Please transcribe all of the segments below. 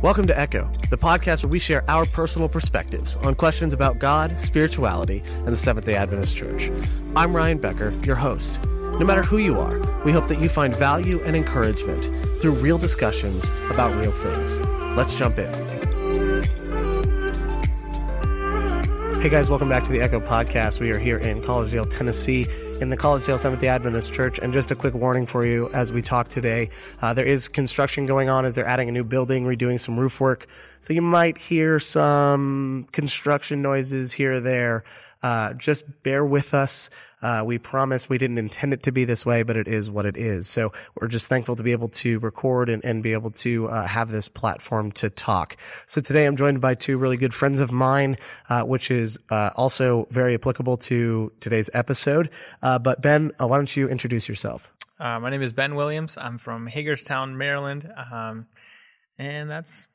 Welcome to Echo, the podcast where we share our personal perspectives on questions about God, spirituality, and the Seventh day Adventist Church. I'm Ryan Becker, your host. No matter who you are, we hope that you find value and encouragement through real discussions about real things. Let's jump in. Hey guys, welcome back to the Echo Podcast. We are here in Collegedale, Tennessee, in the Collegedale Seventh day Adventist Church. And just a quick warning for you as we talk today uh, there is construction going on as they're adding a new building, redoing some roof work. So you might hear some construction noises here or there. Uh, just bear with us. Uh, we promise we didn't intend it to be this way, but it is what it is. So we're just thankful to be able to record and, and be able to uh, have this platform to talk. So today I'm joined by two really good friends of mine, uh, which is uh, also very applicable to today's episode. Uh, but Ben, uh, why don't you introduce yourself? my name is Ben Williams. I'm from Hagerstown, Maryland, um, and that's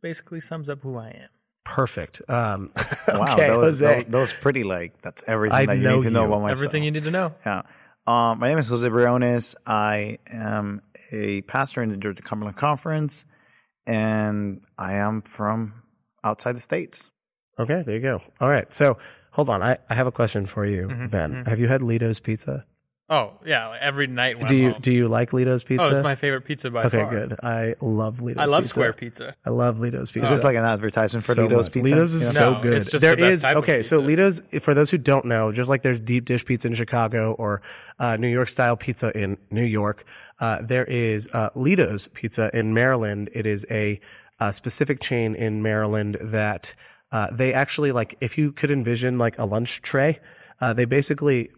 basically sums up who I am. Perfect. Um, wow, okay, those, Jose. those, those pretty like that's everything I that you need to know about myself. Everything you need to know. Yeah. Um, my name is Jose Briones. I am a pastor in the Georgia Cumberland Conference, and I am from outside the states. Okay, there you go. All right. So hold on. I, I have a question for you, Mm-hmm, Ben. Have you had Ledo's pizza? Oh yeah, like every night when do I'm you home. do you like Ledo's pizza? oh, it's my favorite pizza by okay, far. good. I love Ledo's I love pizza. square pizza. I love Ledo's pizza. Is this like an advertisement for so Ledo's much. Pizza? Ledo's is Yeah. so No, good. it's just There the best is- type of okay. So pizza. Ledo's, for those who don't know, just like there's deep dish pizza in Chicago or uh, New York style pizza in New York, uh, there is uh, Ledo's pizza in Maryland. It is a, uh specific chain in Maryland that uh, they actually like. If you could envision like a lunch tray, uh, they basically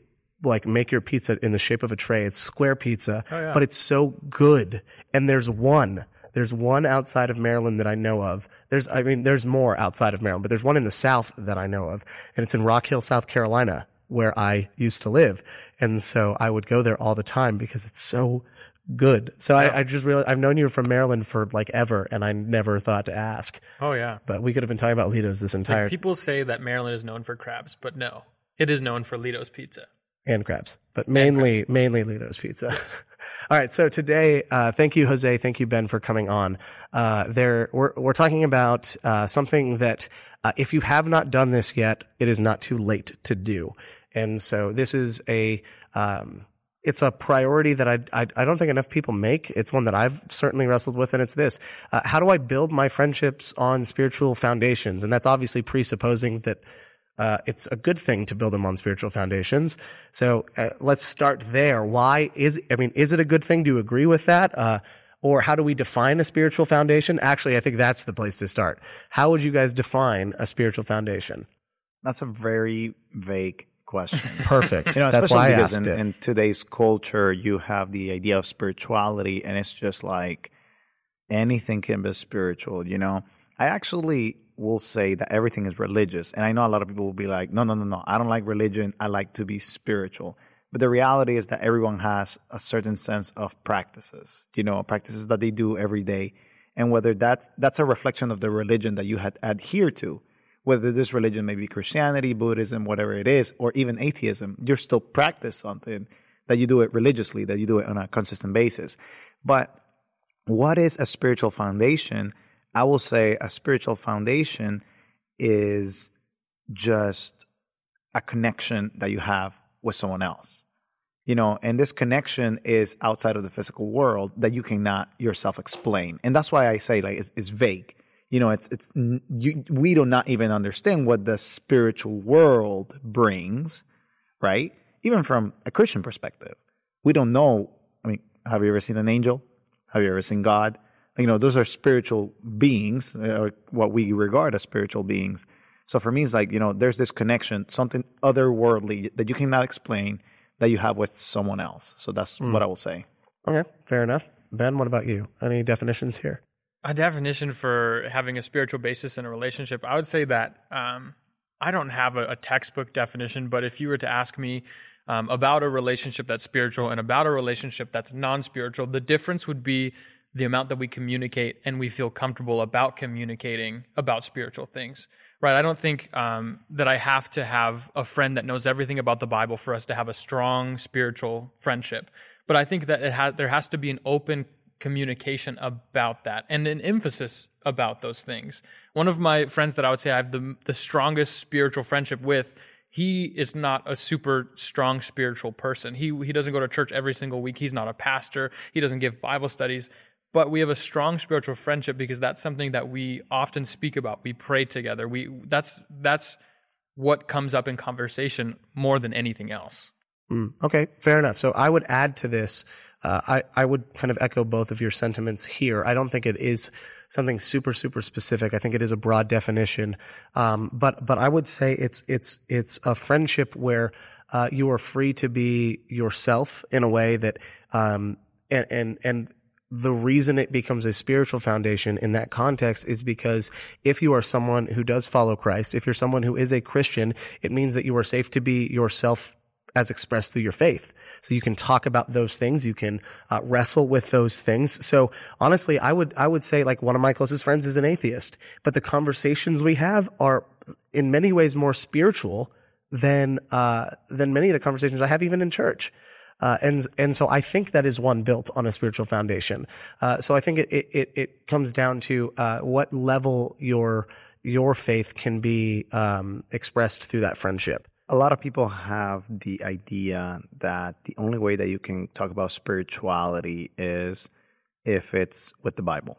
like make your pizza in the shape of a tray. It's square pizza, oh, but it's so good. And there's one. There's one outside of Maryland that I know of. There's, I mean, there's more outside of Maryland, but there's one in the South that I know of, and it's in Rock Hill, South Carolina, where I used to live. And so I would go there all the time because it's so good. So I, I just realized I've known you from Maryland for like ever, and I never thought to ask. Oh yeah. But we could have been talking about Ledos this entire People say that Maryland is known for crabs, but no, it is known for Ledo's pizza. And crabs, but mainly mainly Ledo's Pizza. All right, so today, uh, thank you, Jose. Thank you, Ben, for coming on. Uh, there, we're we're talking about uh, something that, uh, if you have not done this yet, it is not too late to do. And so, this is a um, it's a priority that I, I I don't think enough people make. It's one that I've certainly wrestled with, and it's this: uh, how do I build my friendships on spiritual foundations? And that's obviously presupposing that uh, it's a good thing to build them on spiritual foundations. So uh, let's start there. Why is I mean, is it a good thing? Do you agree with that? Uh, or how do we define a spiritual foundation? Actually, I think that's the place to start. How would you guys define a spiritual foundation? That's a very vague question. Perfect. You know, that's why I asked in, it. in today's culture, you have the idea of spirituality, and it's just like anything can be spiritual. You know, I actually will say that everything is religious, and I know a lot of people will be like, "No, no, no, no, I don't like religion. I like to be spiritual." But the reality is that everyone has a certain sense of practices. You know, practices that they do every day, and whether that's that's a reflection of the religion that you had adhere to whether this religion may be Christianity, Buddhism, whatever it is, or even atheism, you're still practice something that you do it religiously, that you do it on a consistent basis. But what is a spiritual foundation? I will say a spiritual foundation is just a connection that you have with someone else. You know, and this connection is outside of the physical world that you cannot yourself explain. And that's why I say like it's, it's vague you know, it's it's you, we do not even understand what the spiritual world brings, right? Even from a Christian perspective, we don't know. I mean, have you ever seen an angel? Have you ever seen God? You know, those are spiritual beings, or what we regard as spiritual beings. So for me, it's like you know, there's this connection, something otherworldly that you cannot explain that you have with someone else. So that's what I will say. okay, fair enough. Ben, what about you? Any definitions here? A definition for having a spiritual basis in a relationship, I would say that um, I don't have a, a textbook definition, but if you were to ask me um, about a relationship that's spiritual and about a relationship that's non spiritual, the difference would be the amount that we communicate and we feel comfortable about communicating about spiritual things. Right? I don't think um, that I have to have a friend that knows everything about the Bible for us to have a strong spiritual friendship. But I think that it has there has to be an open communication about that and an emphasis about those things. One of my friends that I would say I have the the strongest spiritual friendship with, he is not a super strong spiritual person. He he doesn't go to church every single week. He's not a pastor. He doesn't give Bible studies. But we have a strong spiritual friendship because that's something that we often speak about. We pray together. We that's that's what comes up in conversation more than anything else. Mm, okay, fair enough. So I would add to this. Uh, I I would kind of echo both of your sentiments here. I don't think it is something super super specific. I think it is a broad definition. Um, but but I would say it's it's it's a friendship where uh, you are free to be yourself in a way that um, and and and the reason it becomes a spiritual foundation in that context is because if you are someone who does follow Christ, if you're someone who is a Christian, it means that you are safe to be yourself as expressed through your faith. So you can talk about those things. You can uh, wrestle with those things. So honestly, I would, I would say like one of my closest friends is an atheist, but the conversations we have are in many ways more spiritual than, uh, than many of the conversations I have even in church. Uh, and and so I think that is one built on a spiritual foundation. Uh, so I think it it it comes down to uh, what level your your faith can be um, expressed through that friendship. A lot of people have the idea that the only way that you can talk about spirituality is if it's with the Bible.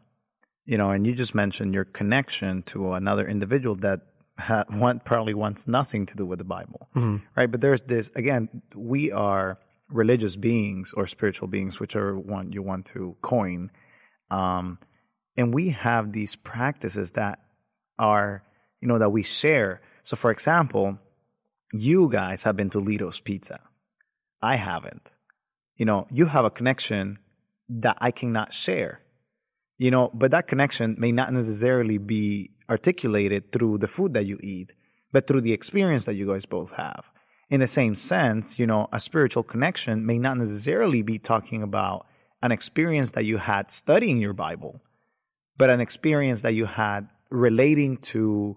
You know, and you just mentioned your connection to another individual that had, want, probably wants nothing to do with the Bible, mm-hmm. right? But there's this again. We are religious beings or spiritual beings, whichever one you want to coin. Um, and we have these practices that are, you know, that we share. So, for example, you guys have been to Ledo's Pizza. I haven't. You know, you have a connection that I cannot share. You know, but that connection may not necessarily be articulated through the food that you eat, but through the experience that you guys both have in the same sense, you know, a spiritual connection may not necessarily be talking about an experience that you had studying your Bible, but an experience that you had relating to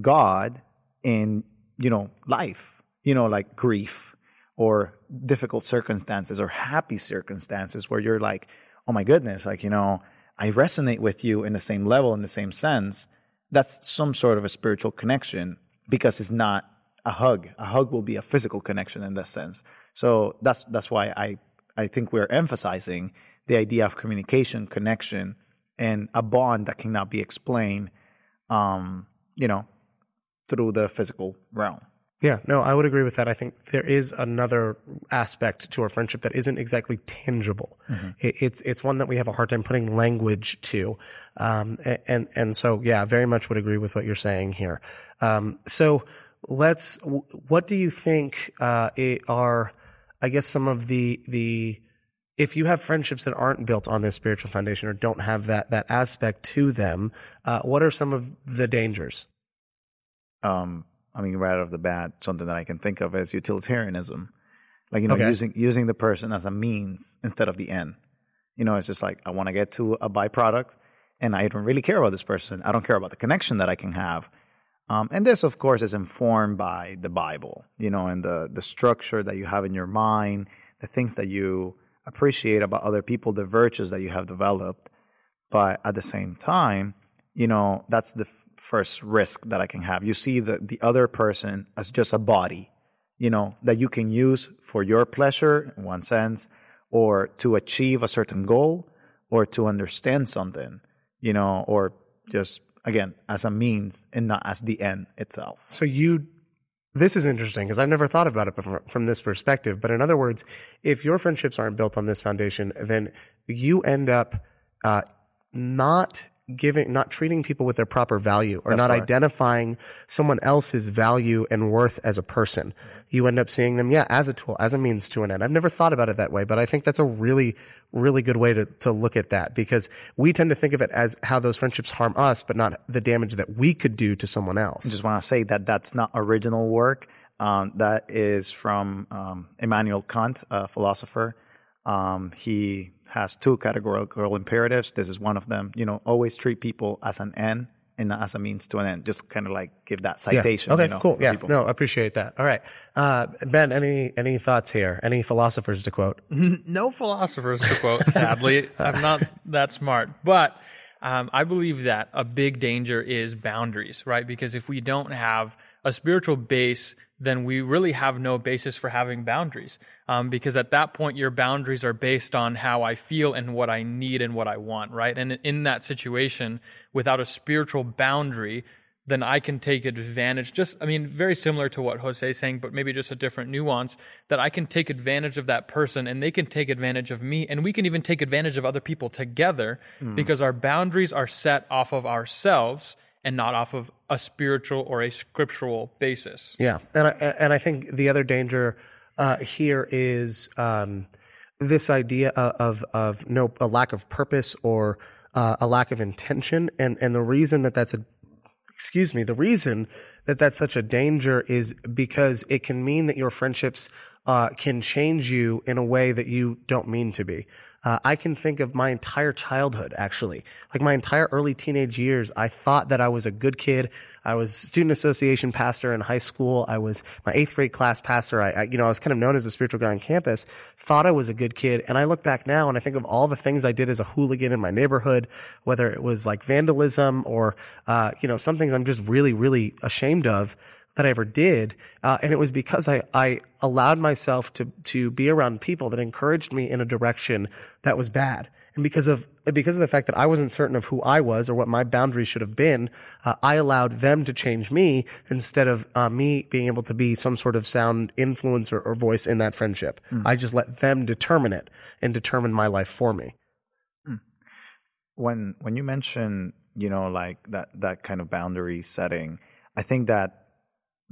God in, you know, life, you know, like grief or difficult circumstances or happy circumstances where you're like, oh my goodness, like, you know, I resonate with you in the same level, in the same sense. That's some sort of a spiritual connection because it's not a hug. A hug will be a physical connection in that sense. So that's that's why I I think we're emphasizing the idea of communication, connection, and a bond that cannot be explained, um, you know, through the physical realm. Yeah, no, I would agree with that. I think there is another aspect to our friendship that isn't exactly tangible. Mm-hmm. It, it's it's one that we have a hard time putting language to, um, and and so yeah, very much would agree with what you're saying here. Um, so let's. What do you think uh, are, I guess, some of the the if you have friendships that aren't built on this spiritual foundation or don't have that that aspect to them, uh, what are some of the dangers? Um, I mean, right off the bat, something that I can think of is utilitarianism, like you know, okay. using using the person as a means instead of the end. You know, it's just like I want to get to a byproduct, and I don't really care about this person. I don't care about the connection that I can have. Um, and this, of course, is informed by the Bible, you know, and the, the structure that you have in your mind, the things that you appreciate about other people, the virtues that you have developed. But at the same time, you know, that's the f- first risk that I can have. You see the, the other person as just a body, you know, that you can use for your pleasure, in one sense, or to achieve a certain goal, or to understand something, you know, or just again as a means and not as the end itself. So you this is interesting because I've never thought about it from, from this perspective. But in other words, if your friendships aren't built on this foundation, then you end up uh, not giving, not treating people with their proper value or That's not correct. identifying someone else's value and worth as a person. You end up seeing them, yeah, as a tool, as a means to an end. I've never thought about it that way, but I think that's a really, really good way to, to look at that because we tend to think of it as how those friendships harm us, but not the damage that we could do to someone else. I just want to say that that's not original work. Um, that is from um, Immanuel Kant, a philosopher. Um, he has two categorical imperatives. This is one of them. You know, always treat people as an end and not as a means to an end. Just kind of like give that citation. Yeah. Okay, you know, cool. Yeah, people. no, appreciate that. All right, uh, Ben, any any thoughts here? Any philosophers to quote? No philosophers to quote. Sadly, I'm not that smart, but Um, I believe that a big danger is boundaries, right? Because if we don't have a spiritual base, then we really have no basis for having boundaries. Um, because at that point, your boundaries are based on how I feel and what I need and what I want, right? And in that situation, without a spiritual boundary, then I can take advantage. Just, I mean, very similar to what Jose is saying, but maybe just a different nuance that I can take advantage of that person and they can take advantage of me and we can even take advantage of other people together mm. because our boundaries are set off of ourselves and not off of a spiritual or a scriptural basis. Yeah. And I, and I think the other danger uh, here is um, this idea of, of no, a lack of purpose or uh, a lack of intention. And, and the reason that that's a excuse me, the reason that that's such a danger is because it can mean that your friendships uh, can change you in a way that you don't mean to be. Uh, I can think of my entire childhood, actually. Like my entire early teenage years, I thought that I was a good kid. I was student association pastor in high school. I was my eighth grade class pastor. I, I, you know, I was kind of known as a spiritual guy on campus. Thought I was a good kid. And I look back now and I think of all the things I did as a hooligan in my neighborhood, whether it was like vandalism or, uh, you know, some things I'm just really, really ashamed of that I ever did. Uh, and it was because I, I allowed myself to, to be around people that encouraged me in a direction that was bad. And because of, because of the fact that I wasn't certain of who I was or what my boundaries should have been, uh, I allowed them to change me instead of uh, me being able to be some sort of sound influence or, or voice in that friendship. Mm. I just let them determine it and determine my life for me. Mm. When, when you mention, you know, like that, that kind of boundary setting, I think that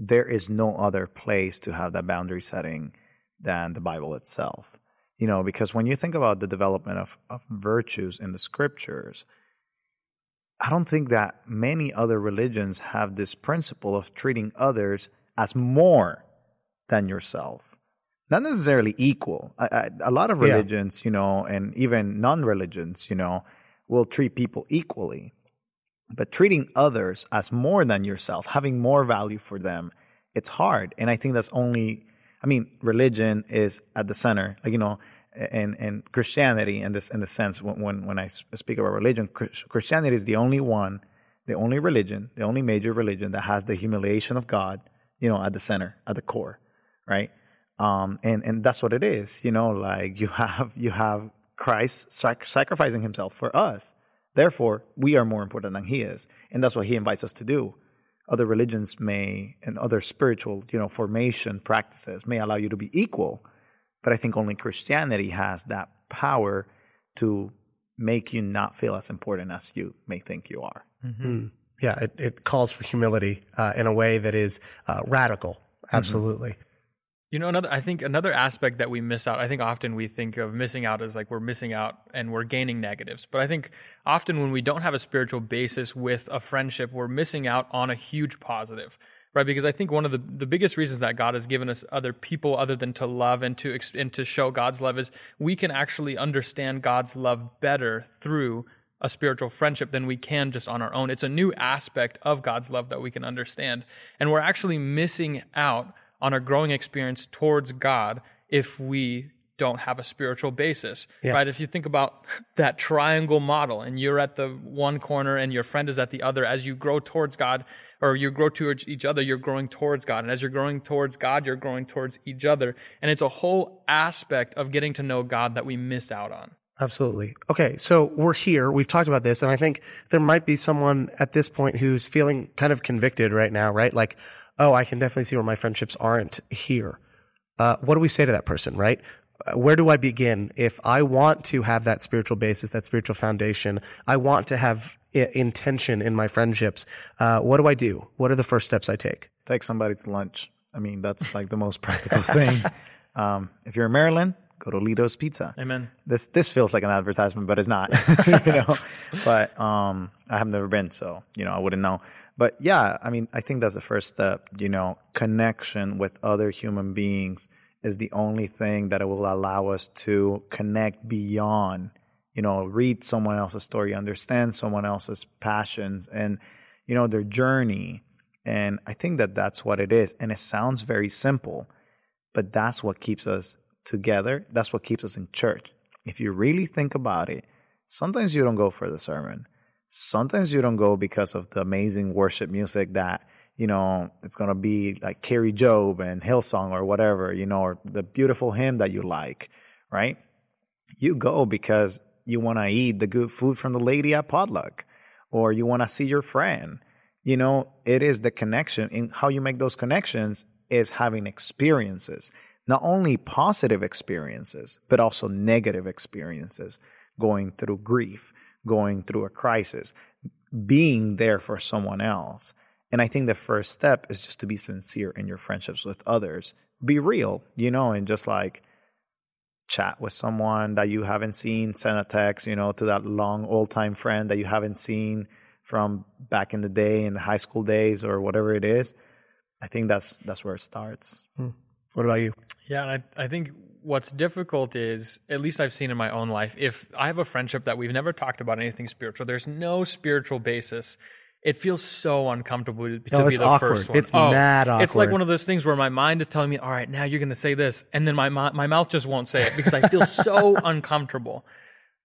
there is no other place to have that boundary setting than the Bible itself. You know, because when you think about the development of, of virtues in the scriptures, I don't think that many other religions have this principle of treating others as more than yourself. Not necessarily equal. I, I, a lot of religions, yeah. you know, and even non religions, you know, will treat people equally. But treating others as more than yourself, having more value for them, it's hard. And I think that's only, I mean, religion is at the center, like, you know, and, and Christianity in this, in the sense when, when, when I speak about religion, Christianity is the only one, the only religion, the only major religion that has the humiliation of God, you know, at the center, at the core, right? Um, and, and that's what it is, you know, like you have, you have Christ sac- sacrificing himself for us Therefore, we are more important than he is. And that's what he invites us to do. Other religions may, and other spiritual, you know, formation practices may allow you to be equal. But I think only Christianity has that power to make you not feel as important as you may think you are. Mm-hmm. Mm. Yeah, it, it calls for humility uh, in a way that is uh, radical. Mm-hmm. Absolutely. Mm-hmm. You know, another I think another aspect that we miss out. I think often we think of missing out as like we're missing out and we're gaining negatives. But I think often when we don't have a spiritual basis with a friendship, we're missing out on a huge positive. Right? Because I think one of the, the biggest reasons that God has given us other people other than to love and to and to show God's love is we can actually understand God's love better through a spiritual friendship than we can just on our own. It's a new aspect of God's love that we can understand. And we're actually missing out on our growing experience towards God if we don't have a spiritual basis, yeah. right? If you think about that triangle model and you're at the one corner and your friend is at the other, as you grow towards God or you grow towards each other, you're growing towards God. And as you're growing towards God, you're growing towards each other. And it's a whole aspect of getting to know God that we miss out on. Absolutely. Okay, so we're here. We've talked about this, and I think there might be someone at this point who's feeling kind of convicted right now, right? Like, oh, I can definitely see where my friendships aren't here. Uh, what do we say to that person, right? Uh, where do I begin? If I want to have that spiritual basis, that spiritual foundation, I want to have intention in my friendships. Uh, what do I do? What are the first steps I take? Take somebody to lunch. I mean, that's like the most practical thing. Um, if you're in Maryland, go to Ledo's Pizza. Amen. This this feels like an advertisement, but it's not. you know, but um, I have never been, so you know, I wouldn't know. But yeah, I mean, I think that's the first step. You know, connection with other human beings is the only thing that will allow us to connect beyond. You know, read someone else's story, understand someone else's passions, and you know their journey. And I think that that's what it is. And it sounds very simple, but that's what keeps us together. That's what keeps us in church. If you really think about it, sometimes you don't go for the sermon. sometimes you don't go because of the amazing worship music that you know it's gonna be like Kari Jobe and Hillsong or whatever, you know, or the beautiful hymn that you like, right? You go because you want to eat the good food from the lady at potluck, or you want to see your friend. You know, it is the connection. and how you make those connections is having experiences, not only positive experiences, but also negative experiences, going through grief, going through a crisis, being there for someone else. And I think the first step is just to be sincere in your friendships with others. Be real, you know, and just like chat with someone that you haven't seen, send a text, you know, to that long old time friend that you haven't seen from back in the day in the high school days or whatever it is. I think that's that's where it starts. Hmm. What about you? Yeah, and I, I think what's difficult is, at least I've seen in my own life, if I have a friendship that we've never talked about anything spiritual, there's no spiritual basis. It feels so uncomfortable to no, be the awkward. first one. It's oh, mad awkward. It's like one of those things where my mind is telling me, "All right, now you're going to say this," and then my my mouth just won't say it because I feel so uncomfortable.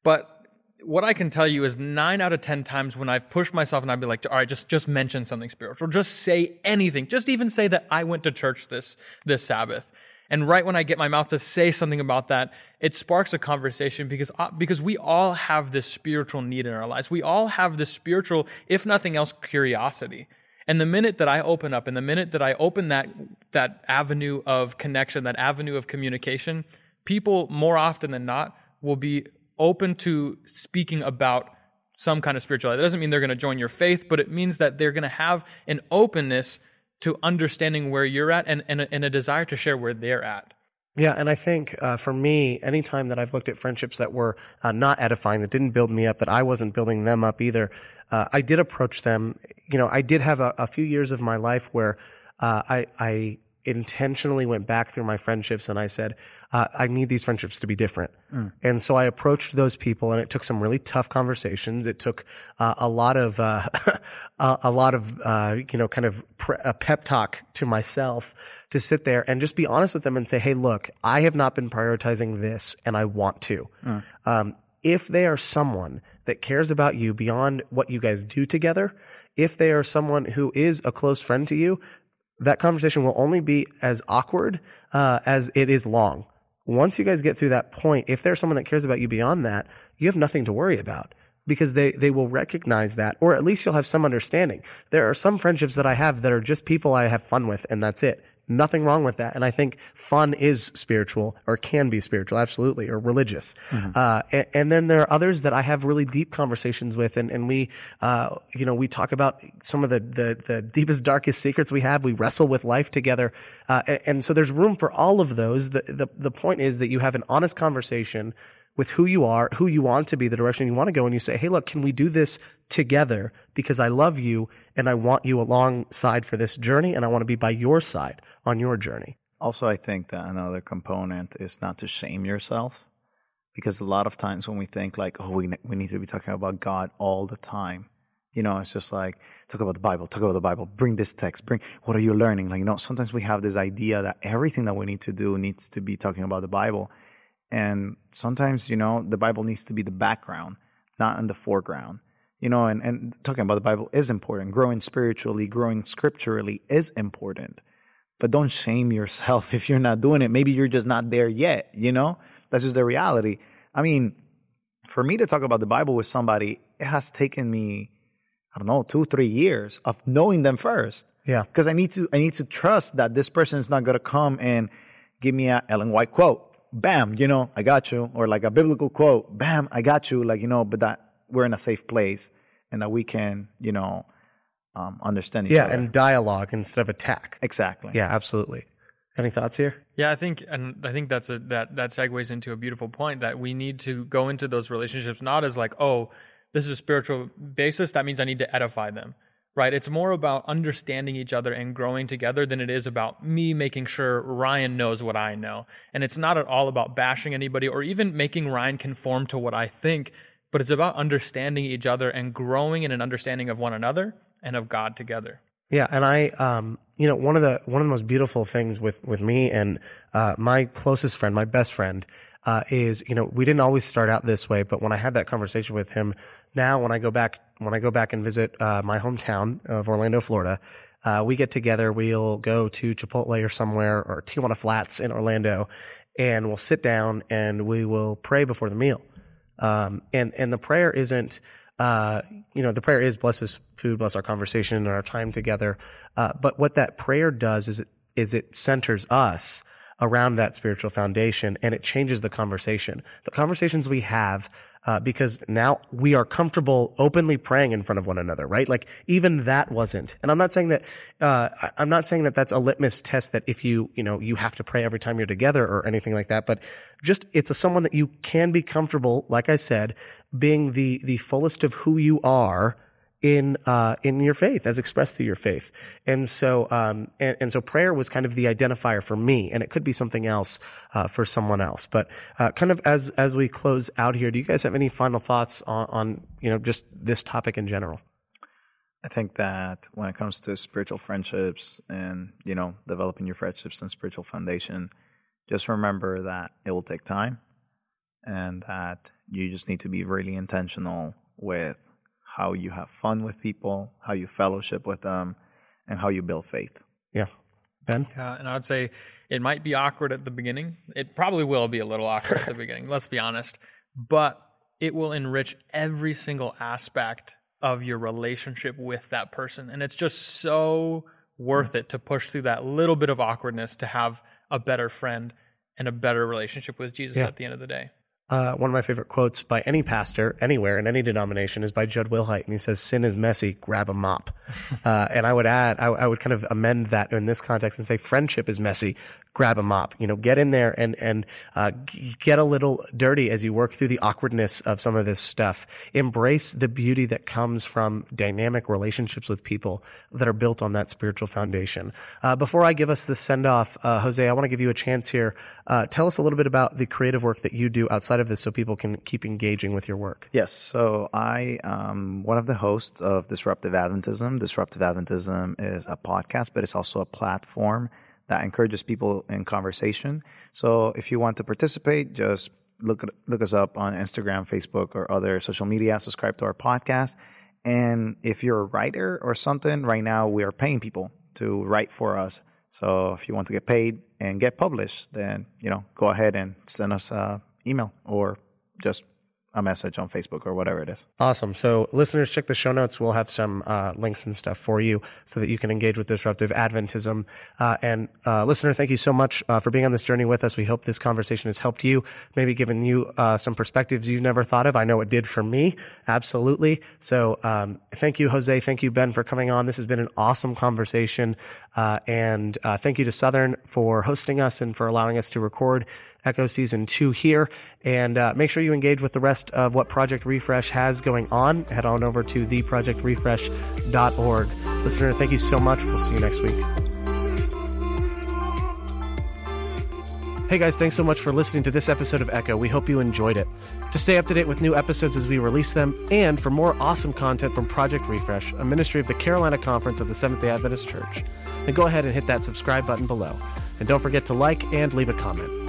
But what I can tell you is nine out of ten times when I've pushed myself and I'd be like, all right, just just mention something spiritual, just say anything, just even say that I went to church this this Sabbath. And right when I get my mouth to say something about that, it sparks a conversation because, uh, because we all have this spiritual need in our lives. We all have this spiritual, if nothing else, curiosity. And the minute that I open up and the minute that I open that, that avenue of connection, that avenue of communication, people more often than not will be open to speaking about some kind of spirituality. That doesn't mean they're going to join your faith, but it means that they're going to have an openness to understanding where you're at and, and, a, and a desire to share where they're at. Yeah, and I think uh, for me, anytime that I've looked at friendships that were uh, not edifying, that didn't build me up, that I wasn't building them up either, uh, I did approach them. You know, I did have a, a few years of my life where uh, I, I intentionally went back through my friendships and I said, uh, I need these friendships to be different. Mm. And so I approached those people and it took some really tough conversations. It took uh, a lot of, uh, a, lot of, uh, you know, kind of pre- a pep talk to myself to sit there and just be honest with them and say, Hey, look, I have not been prioritizing this and I want to. Mm. Um, if they are someone that cares about you beyond what you guys do together, if they are someone who is a close friend to you, that conversation will only be as awkward uh, as it is long. Once you guys get through that point, if there's someone that cares about you beyond that, you have nothing to worry about because they, they will recognize that, or at least you'll have some understanding. There are some friendships that I have that are just people I have fun with, and that's it. Nothing wrong with that. And I think fun is spiritual or can be spiritual, absolutely, or religious. Mm-hmm. Uh, and, and, then there are others that I have really deep conversations with and, and we, uh, you know, we talk about some of the, the, the, deepest, darkest secrets we have. We wrestle with life together. Uh, and, and, so there's room for all of those. The, the, the point is that you have an honest conversation with who you are, who you want to be, the direction you want to go, and you say, Hey, look, can we do this together? Because I love you and I want you alongside for this journey and I want to be by your side on your journey. Also, I think that another component is not to shame yourself. Because a lot of times when we think like, oh, we, we need to be talking about God all the time, you know, it's just like, talk about the Bible, talk about the Bible, bring this text, bring, what are you learning? Like, you know, sometimes we have this idea that everything that we need to do needs to be talking about the Bible. And sometimes, you know, the Bible needs to be the background, not in the foreground. You know, and, and talking about the Bible is important. Growing spiritually, growing scripturally is important. But don't shame yourself if you're not doing it. Maybe you're just not there yet, you know? That's just the reality. I mean, for me to talk about the Bible with somebody, it has taken me, I don't know, two, three years of knowing them first. Yeah. Because I need to, I need to trust that this person is not going to come and give me a Ellen White quote bam, you know, I got you, or like a biblical quote, bam, I got you, like you know, but that we're in a safe place and that we can, you know, um, understand each yeah, other. and dialogue instead of attack. Exactly. Yeah, absolutely. Any thoughts here? Yeah, I think, and I think that's a that that segues into a beautiful point that we need to go into those relationships not as like, oh, this is a spiritual basis. That means I need to edify them right? It's more about understanding each other and growing together than it is about me making sure Ryan knows what I know. And it's not at all about bashing anybody or even making Ryan conform to what I think, but it's about understanding each other and growing in an understanding of one another and of God together. Yeah, and I, um, you know, one of the one of the most beautiful things with with me and uh, my closest friend, my best friend, uh, is you know we didn't always start out this way, but when I had that conversation with him, now when I go back when I go back and visit uh, my hometown of Orlando, Florida, uh, we get together. We'll go to Chipotle or somewhere or Tijuana Flats in Orlando, and we'll sit down and we will pray before the meal. Um, and and the prayer isn't uh, you know, the prayer is bless this food, bless our conversation and our time together. Uh, but what that prayer does is it, is it centers us around that spiritual foundation and it changes the conversation. The conversations we have, uh, because now we are comfortable openly praying in front of one another, right? Like even that wasn't. And I'm not saying that, uh, I'm not saying that that's a litmus test that if you, you know, you have to pray every time you're together or anything like that, but just it's a someone that you can be comfortable, like I said, being the, the fullest of who you are in uh, in your faith, as expressed through your faith. And so, um, and, and, so, prayer was kind of the identifier for me, and it could be something else uh, for someone else. But uh, kind of as as we close out here, do you guys have any final thoughts on, on you know just this topic in general? I think that when it comes to spiritual friendships and you know developing your friendships and spiritual foundation, just remember that it will take time, and that you just need to be really intentional with how you have fun with people, how you fellowship with them, and how you build faith. Yeah. Ben? Yeah, and I would say it might be awkward at the beginning. It probably will be a little awkward at the beginning, let's be honest. But it will enrich every single aspect of your relationship with that person. And it's just so worth it to push through that little bit of awkwardness to have a better friend and a better relationship with Jesus yeah. at the end of the day. Uh, one of my favorite quotes by any pastor anywhere in any denomination is by Jud Wilhite, and he says, "Sin is messy. Grab a mop." uh, and I would add, I, I, would kind of amend that in this context and say, "Friendship is messy grab a mop. You know, get in there and and uh, get a little dirty as you work through the awkwardness of some of this stuff. Embrace the beauty that comes from dynamic relationships with people that are built on that spiritual foundation. Uh, before I give us the send off, uh, Jose, I want to give you a chance here. Uh, tell us a little bit about the creative work that you do outside of this, so people can keep engaging with your work. Yes, so I am one of the hosts of Disruptive Adventism. Disruptive Adventism is a podcast, but it's also a platform that encourages people in conversation. So if you want to participate, just look look us up on Instagram, Facebook, or other social media. Subscribe to our podcast. And if you're a writer or something, right now we are paying people to write for us. So if you want to get paid and get published, then you know go ahead and send us an email or just a message on Facebook or whatever it is. Awesome. So listeners, check the show notes. We'll have some uh, links and stuff for you so that you can engage with disruptive Adventism. Uh, and uh, listener, thank you so much uh, for being on this journey with us. We hope this conversation has helped you, maybe given you uh, some perspectives you've never thought of. I know it did for me. Absolutely. So um, thank you, Jose. Thank you, Ben, for coming on. This has been an awesome conversation. Uh, and thank you to Southern for hosting us and for allowing us to record Echo Season 2 here. And uh, make sure you engage with the rest of what Project Refresh has going on. Head on over to theprojectrefresh.org. Listener, thank you so much. We'll see you next week. Hey guys, thanks so much for listening to this episode of Echo. We hope you enjoyed it. To stay up to date with new episodes as we release them, and for more awesome content from Project Refresh, a ministry of the Carolina Conference of the Seventh day Adventist Church, then go ahead and hit that subscribe button below. And don't forget to like and leave a comment.